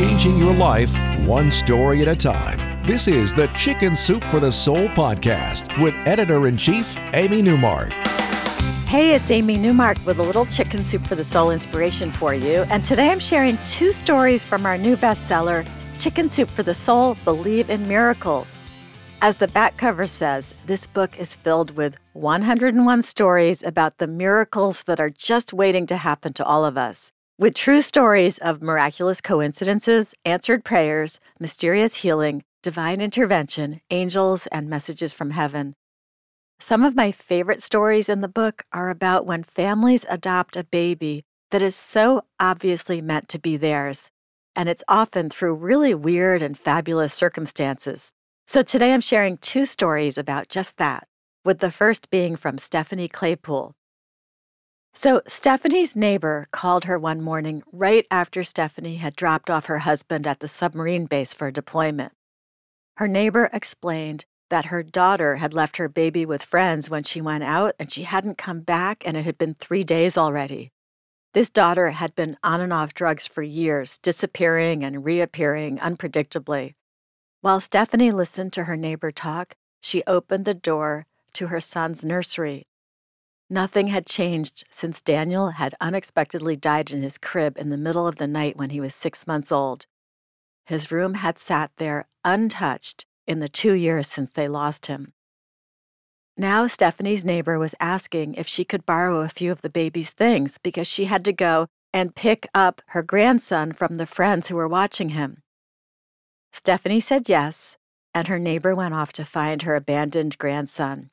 changing your life one story at a time. This is the Chicken Soup for the Soul podcast with editor in chief, Amy Newmark. Hey, it's Amy Newmark with a little Chicken Soup for the Soul inspiration for you. And today I'm sharing two stories from our new bestseller, Chicken Soup for the Soul Believe in Miracles. As the back cover says, this book is filled with 101 stories about the miracles that are just waiting to happen to all of us, with true stories of miraculous coincidences, answered prayers, mysterious healing, divine intervention, angels, and messages from heaven. Some of my favorite stories in the book are about when families adopt a baby that is so obviously meant to be theirs, and it's often through really weird and fabulous circumstances. So today I'm sharing two stories about just that, with the first being from Stephanie Claypool. So, Stephanie's neighbor called her one morning right after Stephanie had dropped off her husband at the submarine base for deployment. Her neighbor explained that her daughter had left her baby with friends when she went out and she hadn't come back, and it had been three days already. This daughter had been on and off drugs for years, disappearing and reappearing unpredictably. While Stephanie listened to her neighbor talk, she opened the door to her son's nursery. Nothing had changed since Daniel had unexpectedly died in his crib in the middle of the night when he was six months old. His room had sat there untouched in the two years since they lost him. Now, Stephanie's neighbor was asking if she could borrow a few of the baby's things because she had to go and pick up her grandson from the friends who were watching him. Stephanie said yes, and her neighbor went off to find her abandoned grandson.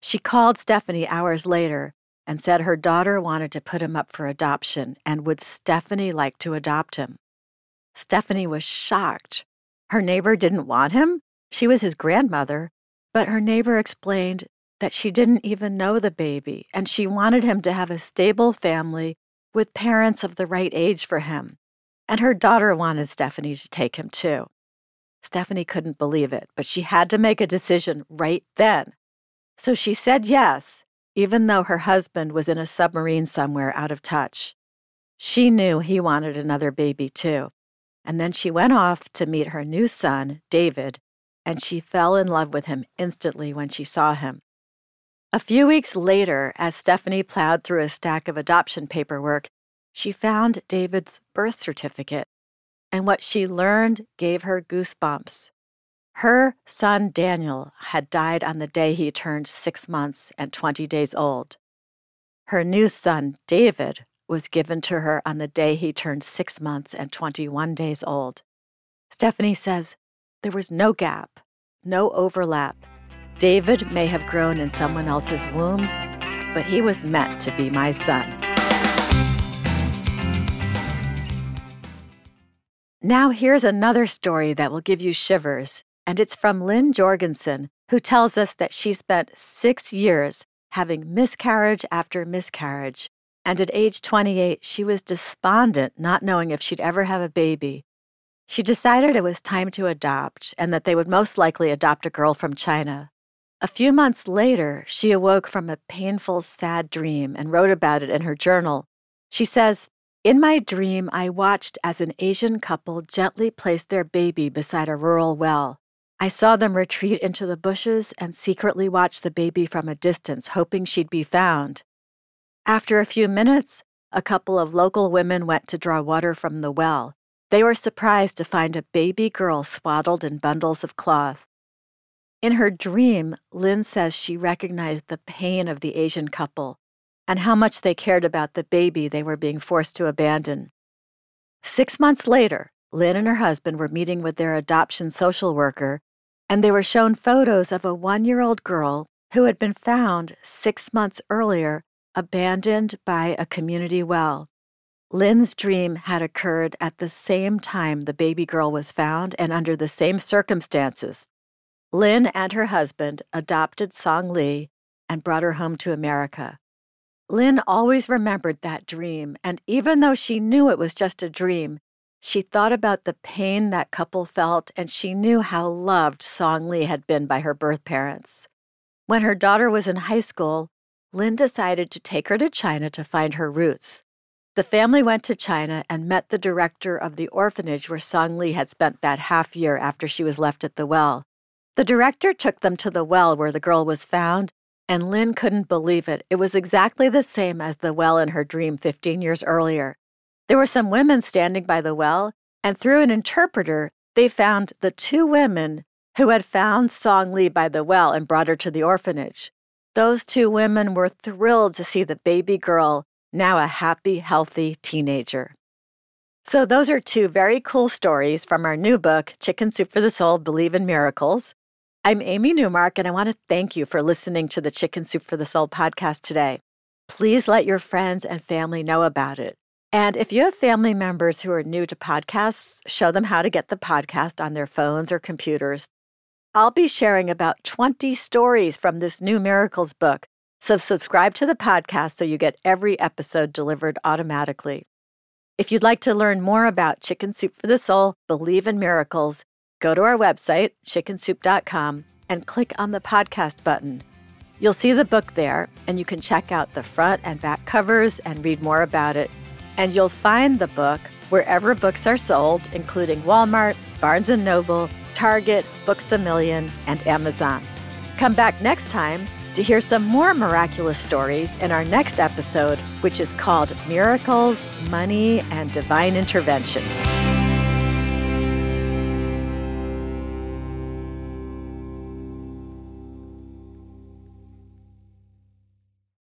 She called Stephanie hours later and said her daughter wanted to put him up for adoption and would Stephanie like to adopt him. Stephanie was shocked. Her neighbor didn't want him. She was his grandmother, but her neighbor explained that she didn't even know the baby and she wanted him to have a stable family with parents of the right age for him. And her daughter wanted Stephanie to take him too. Stephanie couldn't believe it, but she had to make a decision right then. So she said yes, even though her husband was in a submarine somewhere out of touch. She knew he wanted another baby too. And then she went off to meet her new son, David, and she fell in love with him instantly when she saw him. A few weeks later, as Stephanie plowed through a stack of adoption paperwork, she found David's birth certificate, and what she learned gave her goosebumps. Her son Daniel had died on the day he turned six months and 20 days old. Her new son David was given to her on the day he turned six months and 21 days old. Stephanie says there was no gap, no overlap. David may have grown in someone else's womb, but he was meant to be my son. Now, here's another story that will give you shivers, and it's from Lynn Jorgensen, who tells us that she spent six years having miscarriage after miscarriage. And at age 28, she was despondent, not knowing if she'd ever have a baby. She decided it was time to adopt and that they would most likely adopt a girl from China. A few months later, she awoke from a painful, sad dream and wrote about it in her journal. She says, in my dream, I watched as an Asian couple gently placed their baby beside a rural well. I saw them retreat into the bushes and secretly watch the baby from a distance, hoping she'd be found. After a few minutes, a couple of local women went to draw water from the well. They were surprised to find a baby girl swaddled in bundles of cloth. In her dream, Lynn says she recognized the pain of the Asian couple and how much they cared about the baby they were being forced to abandon. Six months later, Lynn and her husband were meeting with their adoption social worker, and they were shown photos of a one year old girl who had been found six months earlier abandoned by a community well. Lynn's dream had occurred at the same time the baby girl was found and under the same circumstances. Lynn and her husband adopted Song Lee and brought her home to America. Lynn always remembered that dream, and even though she knew it was just a dream, she thought about the pain that couple felt, and she knew how loved Song Lee had been by her birth parents. When her daughter was in high school, Lynn decided to take her to China to find her roots. The family went to China and met the director of the orphanage where Song Li had spent that half year after she was left at the well. The director took them to the well where the girl was found, and Lynn couldn't believe it. It was exactly the same as the well in her dream 15 years earlier. There were some women standing by the well, and through an interpreter, they found the two women who had found Song Li by the well and brought her to the orphanage. Those two women were thrilled to see the baby girl, now a happy, healthy teenager. So, those are two very cool stories from our new book, Chicken Soup for the Soul Believe in Miracles. I'm Amy Newmark, and I want to thank you for listening to the Chicken Soup for the Soul podcast today. Please let your friends and family know about it. And if you have family members who are new to podcasts, show them how to get the podcast on their phones or computers. I'll be sharing about 20 stories from this new Miracles book, so subscribe to the podcast so you get every episode delivered automatically. If you'd like to learn more about Chicken Soup for the Soul, Believe in Miracles, go to our website, chickensoup.com, and click on the podcast button. You'll see the book there, and you can check out the front and back covers and read more about it and you'll find the book wherever books are sold, including Walmart, Barnes & Noble, Target, Books A Million, and Amazon. Come back next time to hear some more miraculous stories in our next episode, which is called Miracles, Money, and Divine Intervention.